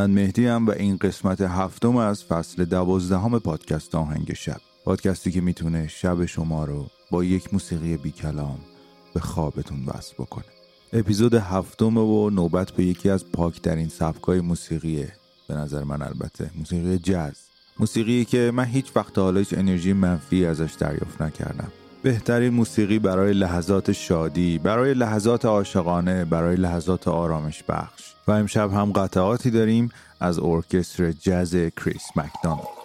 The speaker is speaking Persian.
من مهدی و این قسمت هفتم از فصل دوازدهم پادکست آهنگ شب. پادکستی که می‌تونه شب شما رو با یک موسیقی بی کلام به خوابتون وصل بکنه. اپیزود هفتم و نوبت به یکی از پاکترین سبکای موسیقیه به نظر من البته موسیقی جاز. موسیقی که من هیچ وقت حالا هیچ انرژی منفی ازش دریافت نکردم. بهترین موسیقی برای لحظات شادی برای لحظات عاشقانه برای لحظات آرامش بخش. و امشب هم قطعاتی داریم از ارکستر جز کریس مکدانالد